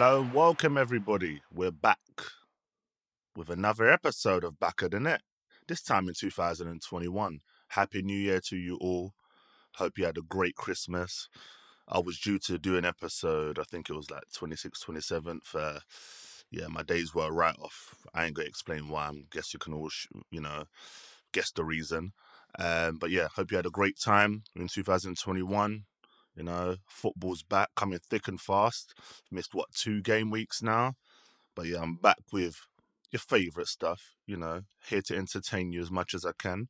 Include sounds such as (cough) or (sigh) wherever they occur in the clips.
Hello and welcome everybody. We're back with another episode of Back of the Net. This time in 2021. Happy New Year to you all. Hope you had a great Christmas. I was due to do an episode, I think it was like 26th, 27th. Uh, yeah, my days were right off. I ain't gonna explain why. I guess you can all, sh- you know, guess the reason. Um, but yeah, hope you had a great time in 2021. You know, football's back, coming thick and fast. Missed what two game weeks now, but yeah, I'm back with your favorite stuff. You know, here to entertain you as much as I can.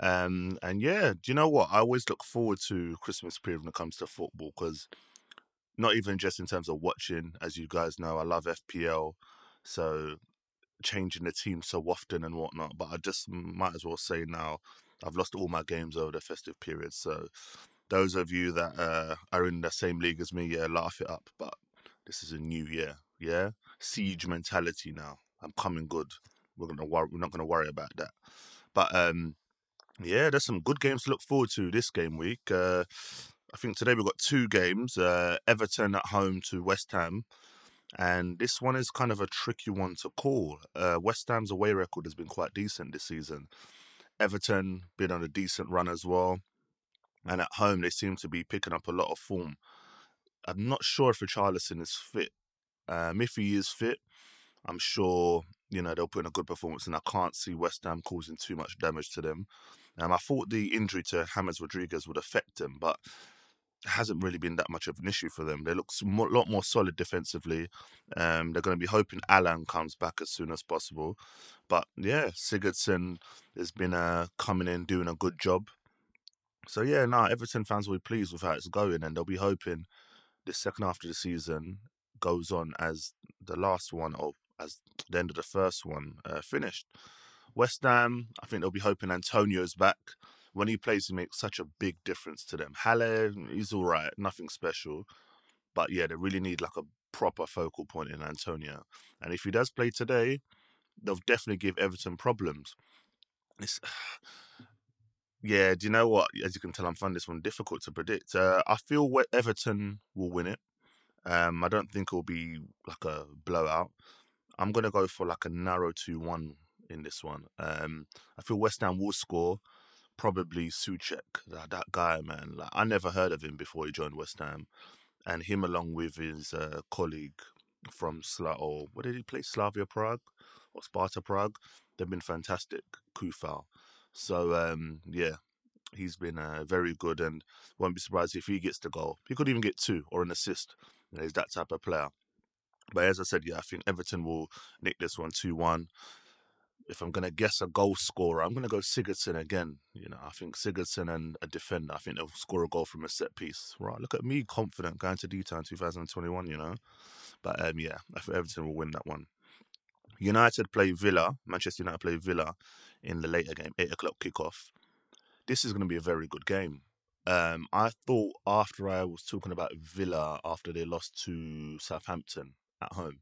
Um, and yeah, do you know what? I always look forward to Christmas period when it comes to football because not even just in terms of watching, as you guys know, I love FPL, so changing the team so often and whatnot. But I just might as well say now, I've lost all my games over the festive period, so those of you that uh, are in the same league as me, yeah, laugh it up. But this is a new year, yeah. Siege mentality now. I'm coming good. We're gonna wor- we're not gonna worry about that. But um, yeah, there's some good games to look forward to this game week. Uh, I think today we've got two games. Uh, Everton at home to West Ham. And this one is kind of a tricky one to call. Uh, West Ham's away record has been quite decent this season. Everton been on a decent run as well and at home they seem to be picking up a lot of form. I'm not sure if Richarlison is fit. Um, if he is fit, I'm sure you know they'll put in a good performance, and I can't see West Ham causing too much damage to them. Um, I thought the injury to James Rodriguez would affect them, but it hasn't really been that much of an issue for them. They look a lot more solid defensively. Um, they're going to be hoping Allan comes back as soon as possible. But yeah, Sigurdsson has been uh, coming in doing a good job. So yeah, no, Everton fans will be pleased with how it's going, and they'll be hoping the second half of the season goes on as the last one or as the end of the first one uh, finished. West Ham, I think they'll be hoping Antonio's back. When he plays, he makes such a big difference to them. Haller, he's all right, nothing special. But yeah, they really need like a proper focal point in Antonio. And if he does play today, they'll definitely give Everton problems. It's, (sighs) yeah, do you know what? As you can tell, I'm finding this one difficult to predict. Uh, I feel Everton will win it. Um, I don't think it'll be like a blowout. I'm gonna go for like a narrow two-one in this one. Um, I feel West Ham will score. Probably Soucek, that, that guy, man. Like I never heard of him before he joined West Ham, and him along with his uh, colleague from Sla or what did he play? Slavia Prague or Sparta Prague. They've been fantastic. Coufal. So um, yeah, he's been uh, very good, and won't be surprised if he gets the goal. He could even get two or an assist. You know, he's that type of player. But as I said, yeah, I think Everton will nick this one two one. If I'm gonna guess a goal scorer, I'm gonna go Sigurdsson again. You know, I think Sigurdsson and a defender. I think they'll score a goal from a set piece. Right, look at me, confident going to D-Town 2021. You know, but um, yeah, I think Everton will win that one. United play Villa. Manchester United play Villa in the later game, eight o'clock kickoff. This is going to be a very good game. Um, I thought after I was talking about Villa after they lost to Southampton at home,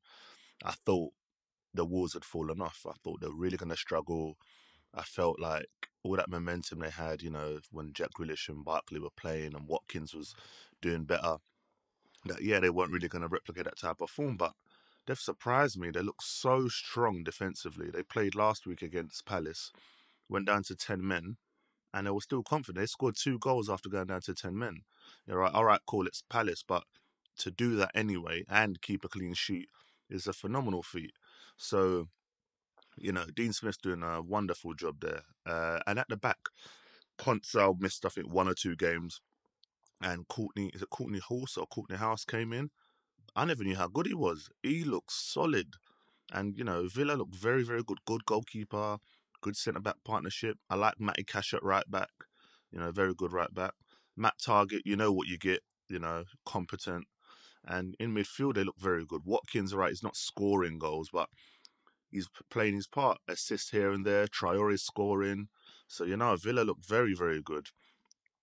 I thought the walls had fallen off. I thought they were really going to struggle. I felt like all that momentum they had, you know, when Jack Grealish and Barkley were playing and Watkins was doing better, that yeah, they weren't really going to replicate that type of form. But they've surprised me. They look so strong defensively. They played last week against Palace, went down to 10 men, and they were still confident. They scored two goals after going down to 10 men. You're right, all right, cool, it's Palace, but to do that anyway and keep a clean sheet is a phenomenal feat. So, you know, Dean Smith's doing a wonderful job there. Uh, and at the back, Konsa missed, I think, one or two games. And Courtney, is it Courtney Horse or Kortney Hause came in? I never knew how good he was. He looks solid. And, you know, Villa look very, very good. Good goalkeeper, good centre back partnership. I like Matty Cash at right back. You know, very good right back. Matt Targett, you know what you get, you know, competent. And in midfield, they look very good. Watkins, right, he's not scoring goals, but he's playing his part. Assist here and there. Traore scoring. So, you know, Villa look very, very good.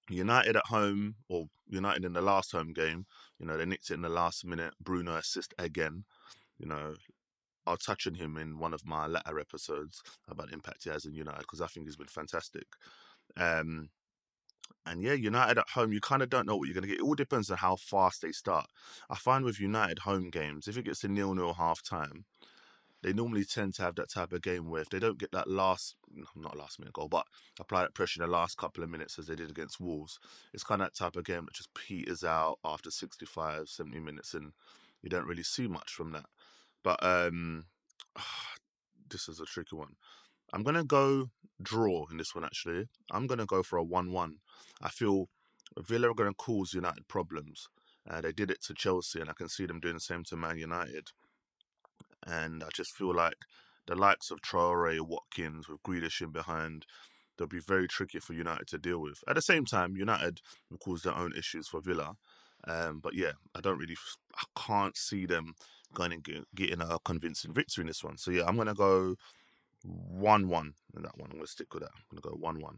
United at home, or United in the last home game, you know, they nicked it in the last minute. Bruno assist again. You know, I'll touch on him in one of my latter episodes about impact he has in United because I think he's been fantastic. Um, And yeah, United at home, you kind of don't know what you're going to get. It all depends on how fast they start. I find with United home games, if it gets to nil nil half time, they normally tend to have that type of game where if they don't get that last, not last minute goal, but apply that pressure in the last couple of minutes as they did against Wolves, it's kind of that type of game that just peters out after 65, 70 minutes and you don't really see much from that. But um, (sighs) this is a tricky one. I'm going to go draw in this one, actually. I'm going to go for a 1 1. I feel Villa are going to cause United problems. Uh, they did it to Chelsea, and I can see them doing the same to Man United. And I just feel like the likes of Traore, Watkins, with Grealish in behind, they'll be very tricky for United to deal with. At the same time, United will cause their own issues for Villa. Um, but yeah, I don't really, I can't see them going and get, getting a convincing victory in this one. So yeah, I'm going to go 1 1 in that one. I'm going to stick with that. I'm going to go 1 1.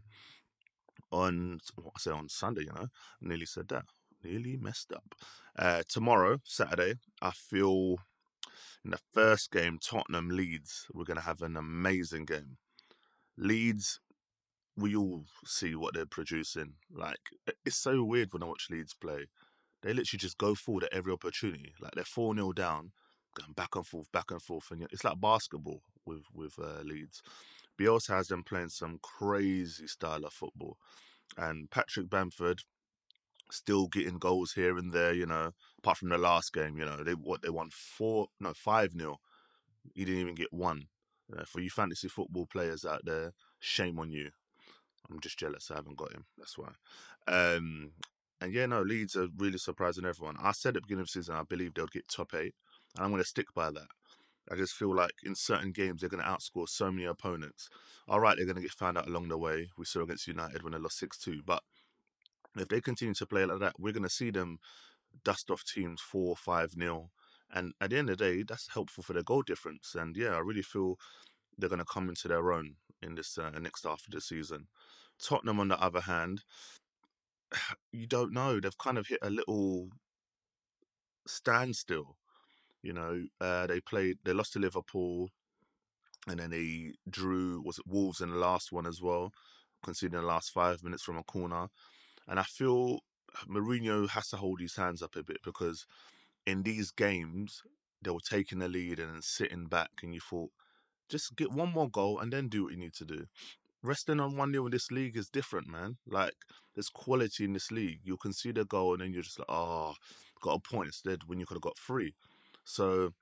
On, I say on Sunday, you know, nearly said that. Nearly messed up. Uh, tomorrow, Saturday, I feel in the first game, Tottenham Leeds, we're going to have an amazing game. Leeds, we all see what they're producing. Like, it's so weird when I watch Leeds play. They literally just go forward at every opportunity. Like, they're 4 0 down, going back and forth, back and forth. And it's like basketball with, with uh, Leeds. Bielsa has them playing some crazy style of football. And Patrick Bamford, still getting goals here and there, you know, apart from the last game, you know, they what they won four no five nil. He didn't even get one. Uh, for you fantasy football players out there, shame on you. I'm just jealous I haven't got him. That's why. Um, and yeah, no, Leeds are really surprising everyone. I said at the beginning of the season I believe they'll get top eight, and I'm going to stick by that. I just feel like in certain games they're going to outscore so many opponents. All right, they're going to get found out along the way. We saw against United when they lost six two, but if they continue to play like that, we're going to see them dust off teams four, five nil. And at the end of the day, that's helpful for their goal difference. And yeah, I really feel they're going to come into their own in this uh, next half of the season. Tottenham, on the other hand, (sighs) you don't know. They've kind of hit a little standstill. You know, uh, they played, they lost to Liverpool, and then they drew was it Wolves in the last one as well, conceding the last five minutes from a corner. And I feel Mourinho has to hold his hands up a bit because in these games, they were taking the lead and sitting back, and you thought, just get one more goal and then do what you need to do. Resting on 1 0 in this league is different, man. Like, there's quality in this league. You can see the goal and then you're just like, oh, got a point instead when you could have got three. So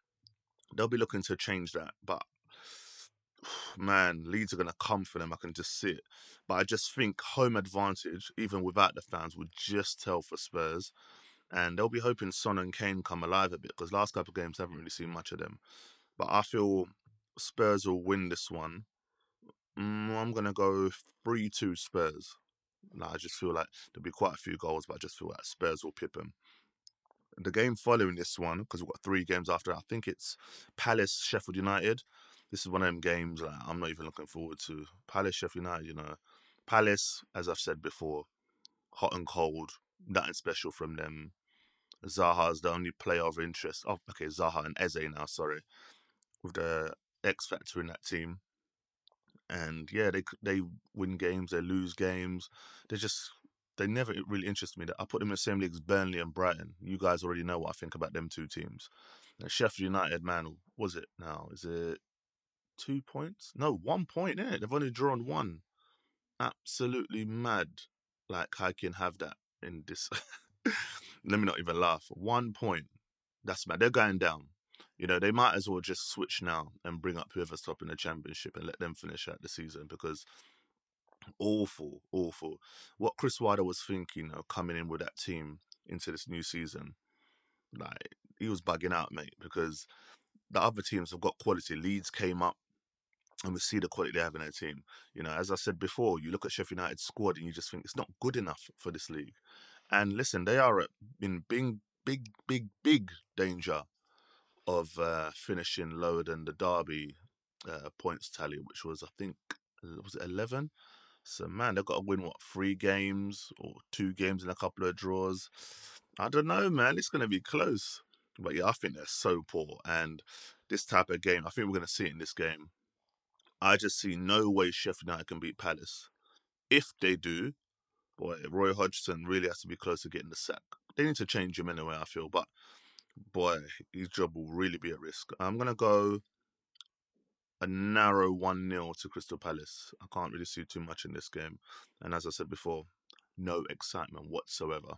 they'll be looking to change that. But (sighs) man, Leeds are going to come for them. I can just see it. But I just think home advantage, even without the fans, would just tell for Spurs. And they'll be hoping Son and Kane come alive a bit because last couple of games haven't really seen much of them. But I feel Spurs will win this one. Mm, I'm going to go 3 2 Spurs. Like, I just feel like there'll be quite a few goals, but I just feel like Spurs will pip them. The game following this one, because we've got three games after, I think it's Palace, Sheffield United this is one of them games I'm not even looking forward to. Palace, Sheffield United, you know. Palace, as I've said before, hot and cold, nothing special from them. Zaha's the only player of interest. Oh, okay, Zaha and Eze now, sorry, with the X factor in that team. And yeah, they they win games, they lose games. They just they never really interest me. I put them in the same league as Burnley and Brighton. You guys already know what I think about them two teams. And Sheffield United, man, was it now? Is it two points? No, one point. Yeah, they've only drawn one. Absolutely mad. Like I can have that in this. (laughs) Let me not even laugh. One point. That's mad. They're going down. You know, they might as well just switch now and bring up whoever's top in the championship and let them finish out the season because awful, awful. What Chris Wilder was thinking, of coming in with that team into this new season, like he was bugging out, mate, because the other teams have got quality. Leeds came up and we see the quality they have in their team. You know, as I said before, you look at Sheffield United's squad and you just think it's not good enough for this league. And listen, they are in big, big, big, big danger of uh, finishing lower than the Derby uh, points tally, which was I think was it eleven. So man, they've got to win what three games or two games and a couple of draws. I don't know, man. It's going to be close. But yeah, I think they're so poor. And this type of game, I think we're going to see it in this game. I just see no way Sheffield United can beat Palace. If they do, boy, Roy Hodgson really has to be close to getting the sack. They need to change him anyway, I feel, but boy, his job will really be at risk. I'm gonna go a narrow 1 0 to Crystal Palace. I can't really see too much in this game. And as I said before, no excitement whatsoever.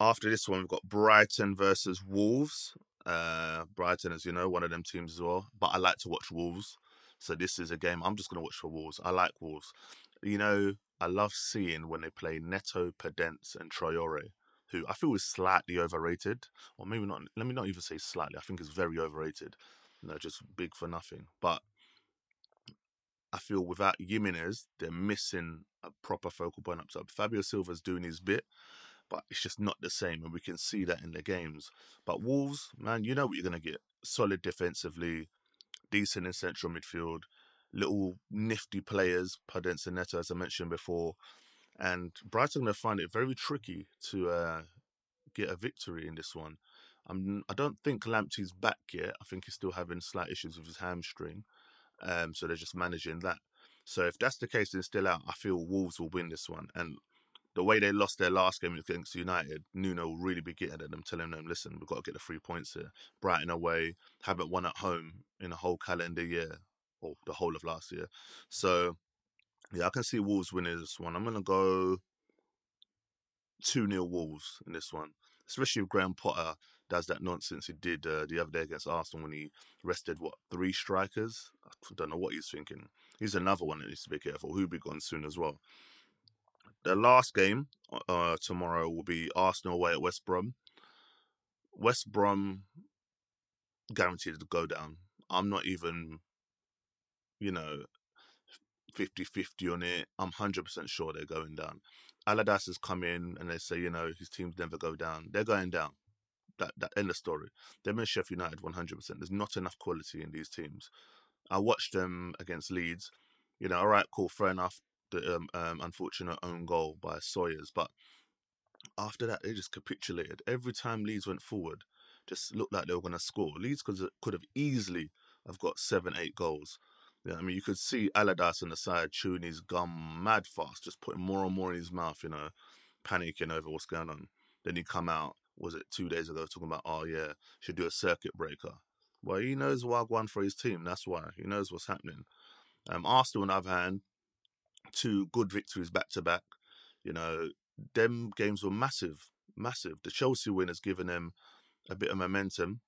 After this one, we've got Brighton versus Wolves. Uh, Brighton, as you know, one of them teams as well. But I like to watch Wolves. So this is a game I'm just going to watch for Wolves. I like Wolves. You know, I love seeing when they play Neto, Podence, and Traore, who I feel is slightly overrated. Or maybe not, let me not even say slightly. I think it's very overrated. You know, just big for nothing. But I feel without Jimenez, they're missing a proper focal point up top. Fabio Silva's doing his bit, but it's just not the same, and we can see that in the games. But Wolves, man, you know what you're going to get: solid defensively, decent in central midfield, little nifty players, Podence and Neto, as I mentioned before, and Brighton going to find it very tricky to uh, get a victory in this one. I'm, I don't think Lamptey's back yet. I think he's still having slight issues with his hamstring, um, so they're just managing that. So if that's the case and still out, I feel Wolves will win this one. And the way they lost their last game against United, Nuno will really be getting at them, telling them, listen, we've got to get the three points here. Brighton away, haven't won at home in a whole calendar year, or the whole of last year. So, yeah, I can see Wolves winning this one. I'm going to go 2 0 Wolves in this one, especially if Graham Potter does that nonsense he did uh, the other day against Arsenal when he rested, what, three strikers? I don't know what he's thinking. He's another one that needs to be careful. Who'll be gone soon as well. The last game uh, tomorrow will be Arsenal away at West Brom. West Brom guaranteed to go down. I'm not even, you know, 50 50 on it. I'm 100% sure they're going down. Allardyce has come in and they say, you know, his teams never go down. They're going down. That, that end of story. They're Sheffield United 100%. There's not enough quality in these teams. I watched them against Leeds. You know, all right, cool, fair enough the um, um, unfortunate own goal by Sawyers. But after that, they just capitulated. Every time Leeds went forward, just looked like they were going to score. Leeds could could have easily have got seven, eight goals. Yeah, I mean, you could see Allardyce on the side chewing his gum mad fast, just putting more and more in his mouth, you know, panicking over what's going on. Then he come out, was it two days ago, talking about, oh yeah, should do a circuit breaker. Well, he knows Wagwan for his team. That's why he knows what's happening. Um, Arsenal, on the other hand, two good victories back to back. You know, them games were massive, massive. The Chelsea win has given them a bit of momentum.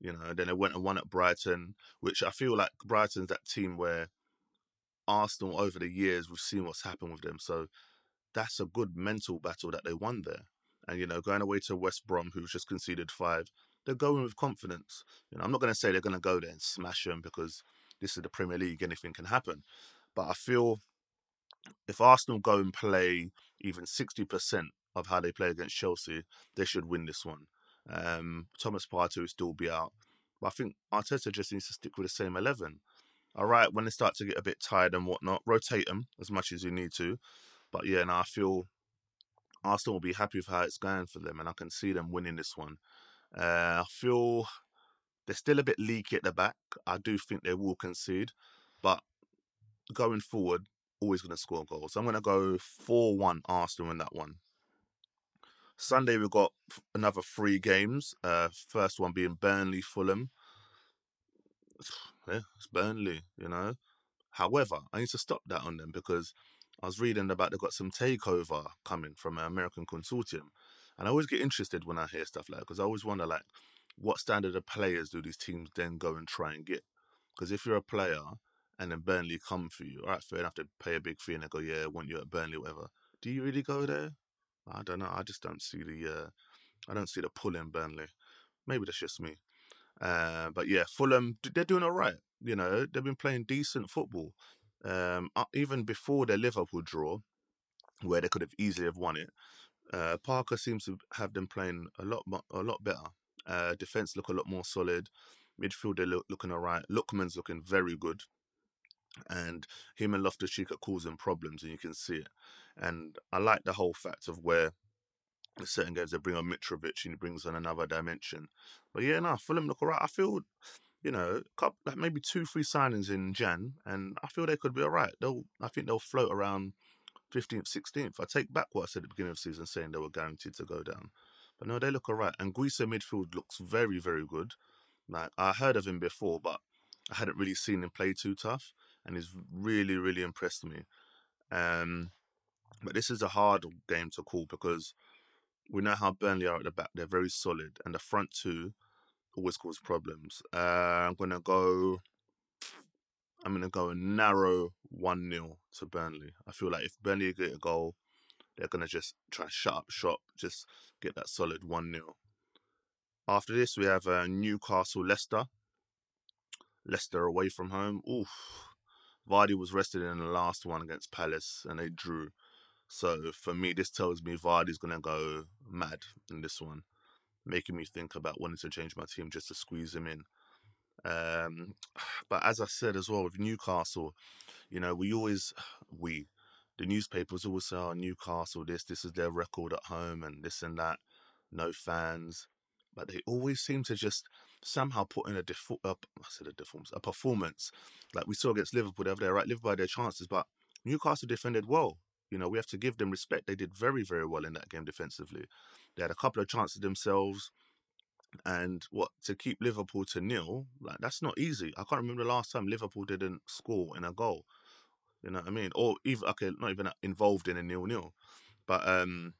You know, then they went and won at Brighton, which I feel like Brighton's that team where Arsenal over the years we've seen what's happened with them. So that's a good mental battle that they won there. And you know, going away to West Brom, who's just conceded five, they're going with confidence. You know, I'm not going to say they're going to go there and smash them because this is the Premier League, anything can happen. But I feel if Arsenal go and play even 60% of how they play against Chelsea, they should win this one. Um, Thomas Partey will still be out. But I think Arteta just needs to stick with the same 11. All right, when they start to get a bit tired and whatnot, rotate them as much as you need to. But yeah, now I feel Arsenal will be happy with how it's going for them, and I can see them winning this one. Uh, I feel they're still a bit leaky at the back. I do think they will concede, but going forward, always going to score goals. I'm going to go 4 1 Arsenal in that one. Sunday, we've got another three games. Uh, first one being Burnley Fulham. (sighs) Yeah, it's Burnley, you know. However, I need to stop that on them because I was reading about they've got some takeover coming from an American consortium. And I always get interested when I hear stuff like that because I always wonder, like, what standard of players do these teams then go and try and get? Because if you're a player and then Burnley come for you. All right, fair enough to pay a big fee and they go, yeah, I want you at Burnley, whatever. Do you really go there? I don't know. I just don't see the uh, I don't see the pull in Burnley. Maybe that's just me. Uh, but yeah, Fulham they're doing all right. You know, they've been playing decent football. Um, even before their Liverpool draw, where they could have easily have won it, uh, Parker seems to have them playing a lot a lot better. Uh, defense look a lot more solid. Midfield they're look, looking all right. Lookman's looking very good and him and Loftus Cheek are causing problems, and you can see it. And I like the whole fact of where certain games they bring on Mitrovic and he brings on another dimension. But yeah, no, Fulham look alright. I feel, you know, couple, like maybe two, three signings in Jan, and I feel they could be alright. They'll, I think they'll float around 15th, 16th. I take back what I said at the beginning of the season saying they were guaranteed to go down. But no, they look all right. Anguissa midfield looks very, very good. Like, I heard of him before, but I hadn't really seen him play too tough. And he's really, really impressed me. Um, but this is a hard game to call because we know how Burnley are at the back. They're very solid. And the front two always cause problems. Uh, I'm to go I'm to go a narrow 1 0 to Burnley. I feel like if Burnley get a goal, they're to just try to shut up shop, just get that solid 1 0. After this, we have uh, Newcastle Leicester. Leicester away from home. Oof. Vardy was rested in the last one against Palace and they drew. So for me, this tells me Vardy's going to go mad in this one, making me think about wanting to change my team just to squeeze him in. Um, (sighs) but as I said as well with Newcastle, you know, we always (sighs) we the newspapers always say, "Oh, Newcastle, this this is their record at home and this and that." No fans, but they always seem to just somehow put in a default. Uh, I said a a performance like we saw against Liverpool the other day. Right, Liverpool their chances, but Newcastle defended well. You know, we have to give them respect. They did very, very well in that game defensively. They had a couple of chances themselves. And what to keep Liverpool to nil, like that's not easy. I can't remember the last time Liverpool didn't score in a goal. You know what I mean? Or even okay, not even involved in a nil nil. But um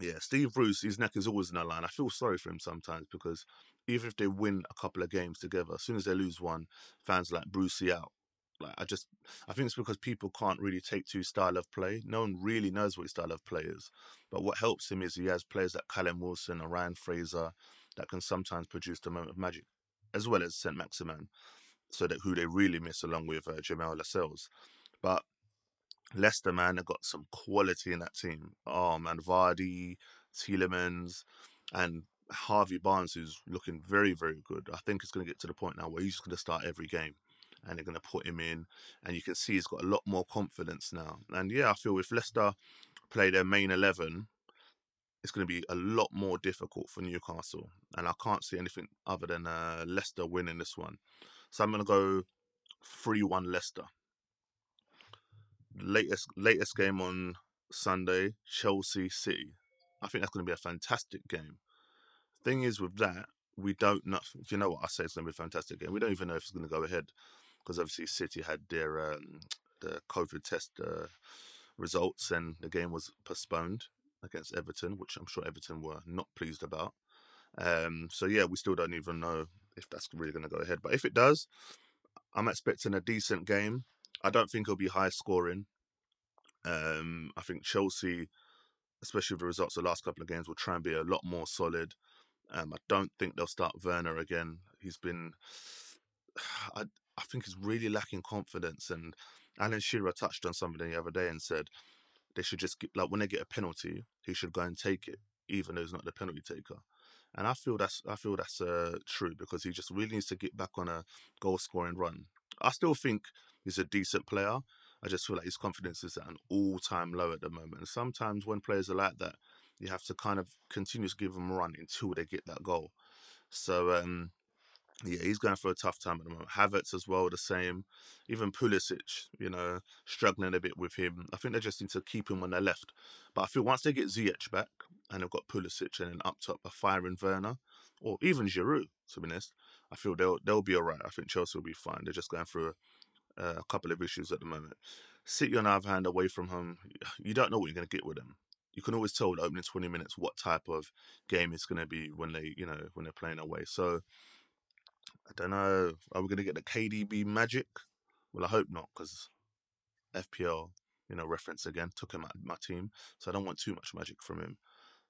yeah, Steve Bruce, his neck is always in the line. I feel sorry for him sometimes because even if they win a couple of games together, as soon as they lose one, fans like Brucey out. Like I just, I think it's because people can't really take to his style of play. No one really knows what his style of play is. But what helps him is he has players like Callum Wilson or Ryan Fraser that can sometimes produce the moment of magic, as well as Saint Maximin, so that who they really miss along with uh, Jamal Lascelles. But Leicester, man, they got some quality in that team. Oh man, Vardy, Tielemans, and Harvey Barnes, who's looking very, very good. I think it's going to get to the point now where he's going to start every game and they're going to put him in. And you can see he's got a lot more confidence now. And yeah, I feel if Leicester play their main 11, it's going to be a lot more difficult for Newcastle. And I can't see anything other than uh, Leicester winning this one. So I'm going to go 3 1 Leicester. Latest latest game on Sunday, Chelsea City. I think that's going to be a fantastic game. Thing is, with that, we don't know. If you know what I say? It's going to be a fantastic game. We don't even know if it's going to go ahead because obviously City had their um, the COVID test uh, results and the game was postponed against Everton, which I'm sure Everton were not pleased about. Um, so yeah, we still don't even know if that's really going to go ahead. But if it does, I'm expecting a decent game. I don't think it'll be high scoring. Um, I think Chelsea, especially with the results of the last couple of games, will try and be a lot more solid. Um, I don't think they'll start Werner again. He's been, (sighs) I, I think he's really lacking confidence. And Alan Shearer touched on something the other day and said they should just get, like when they get a penalty, he should go and take it, even though he's not the penalty taker. And I feel that's I feel that's uh, true because he just really needs to get back on a goal scoring run. I still think he's a decent player. I just feel like his confidence is at an all time low at the moment. And sometimes when players are like that, you have to kind of continue to give them a run until they get that goal. So um, yeah, he's going through a tough time at the moment. Havertz as well, the same. Even Pulisic, you know, struggling a bit with him. I think they just need to keep him when they're left. But I feel once they get Ziyech back and they've got Pulisic and then up top a firing Werner or even Giroud, to be honest, I feel they'll they'll be all right. I think Chelsea will be fine. They're just going through a, a couple of issues at the moment. City on the other hand, away from home, you don't know what you're going to get with them. You can always tell the opening 20 minutes what type of game it's going to be when they, you know, when they're playing away. So I don't know. Are we going to get the KDB magic? Well, I hope not because FPL, you know, reference again took him out my team, so I don't want too much magic from him.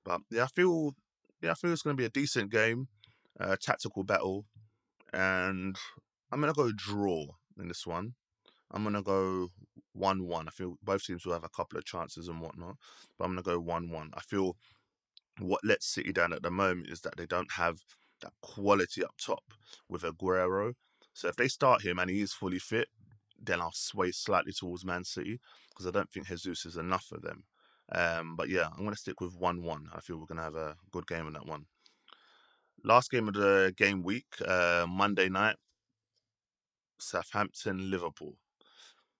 But yeah, I feel yeah, I feel it's going to be a decent game, uh, tactical battle, and I'm going to go draw in this one. I'm to go one-one. I feel both teams will have a couple of chances and whatnot, but I'm to go one-one. I feel what lets City down at the moment is that they don't have that quality up top with Aguero. So if they start him and he is fully fit, then I'll sway slightly towards Man City because I don't think Jesus is enough for them. Um, but yeah, I'm to stick with 1 1. I feel we're to have a good game in that one. Last game of the game week, uh, Monday night, Southampton, Liverpool.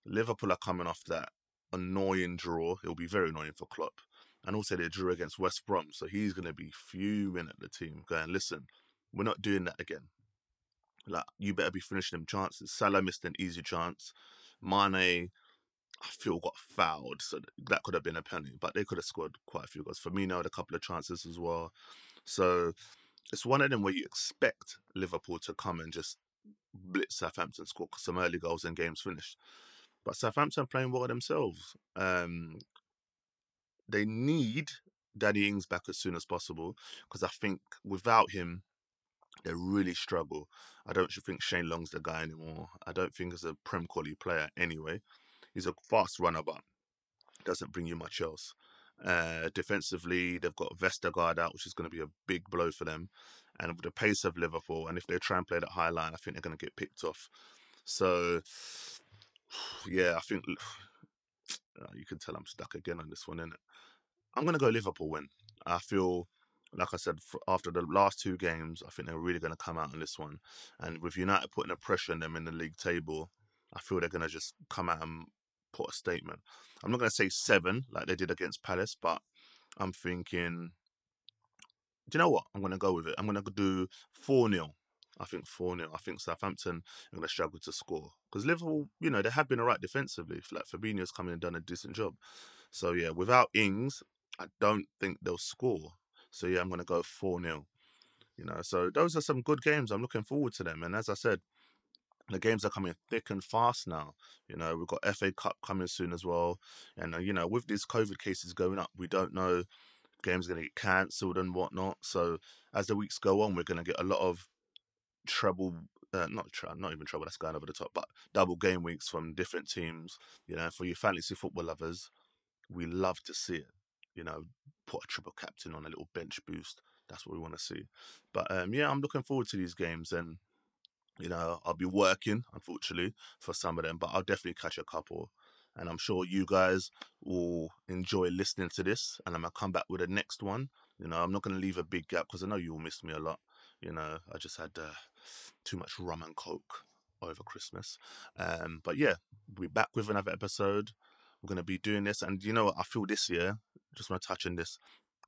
Liverpool are coming off that annoying draw. It'll be very annoying for Klopp. And also they drew against West Brom, so he's going to be fuming at the team, going, "Listen, we're not doing that again. Like you better be finishing them chances." Salah missed an easy chance. Mane, I feel got fouled, so that could have been a penalty, but they could have scored quite a few goals. Firmino had a couple of chances as well. So it's one of them where you expect Liverpool to come and just blitz Southampton, score some early goals and games finished. But Southampton playing well themselves. Um, they need Danny Ings back as soon as possible because I think without him, they really struggle. I don't think Shane Long's the guy anymore. I don't think he's a Prem quality player anyway. He's a fast runner, but doesn't bring you much else. Uh, defensively, they've got Vestergaard out, which is going to be a big blow for them. And with the pace of Liverpool, and if they try and play that high line, I think they're going to get picked off. So, (sighs) yeah, I think (sighs) uh, you can tell I'm stuck again on this one, innit? I'm going to go Liverpool win. I feel, like I said, after the last two games, I think they're really going to come out on this one. And with United putting a pressure on them in the league table, I feel they're going to just come out and put a statement. I'm not going to say seven like they did against Palace, but I'm thinking, do you know what? I'm going to go with it. I'm going to do 4 0. I think 4 0. I think Southampton are going to struggle to score. Because Liverpool, you know, they have been alright defensively. Like Fabinho's come in and done a decent job. So, yeah, without Ings, I don't think they'll score. So, yeah, I'm going to go 4 0. You know, so those are some good games. I'm looking forward to them. And as I said, the games are coming thick and fast now. You know, we've got FA Cup coming soon as well. And, uh, you know, with these COVID cases going up, we don't know games are going to get cancelled and whatnot. So as the weeks go on, we're going to get a lot of treble, uh, not tre- not even trouble, that's going over the top, but double game weeks from different teams. You know, for you fantasy football lovers, we love to see it. You know, put a triple captain on a little bench boost. That's what we want to see. But um, yeah, I'm looking forward to these games and you know, I'll be working, unfortunately, for some of them, but I'll definitely catch a couple. And I'm sure you guys will enjoy listening to this. And I'm to come back with the next one. You know, I'm not to leave a big gap because I know you will miss me a lot. You know, I just had uh, too much rum and coke over Christmas. Um, but yeah, we're back with another episode. We're going to be doing this. And you know what? I feel this year, just want to touch on this,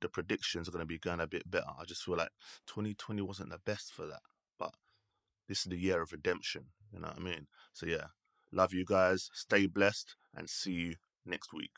the predictions are going to be going a bit better. I just feel like 2020 wasn't the best for that. But this is the year of redemption. You know what I mean? So yeah, love you guys. Stay blessed and see you next week.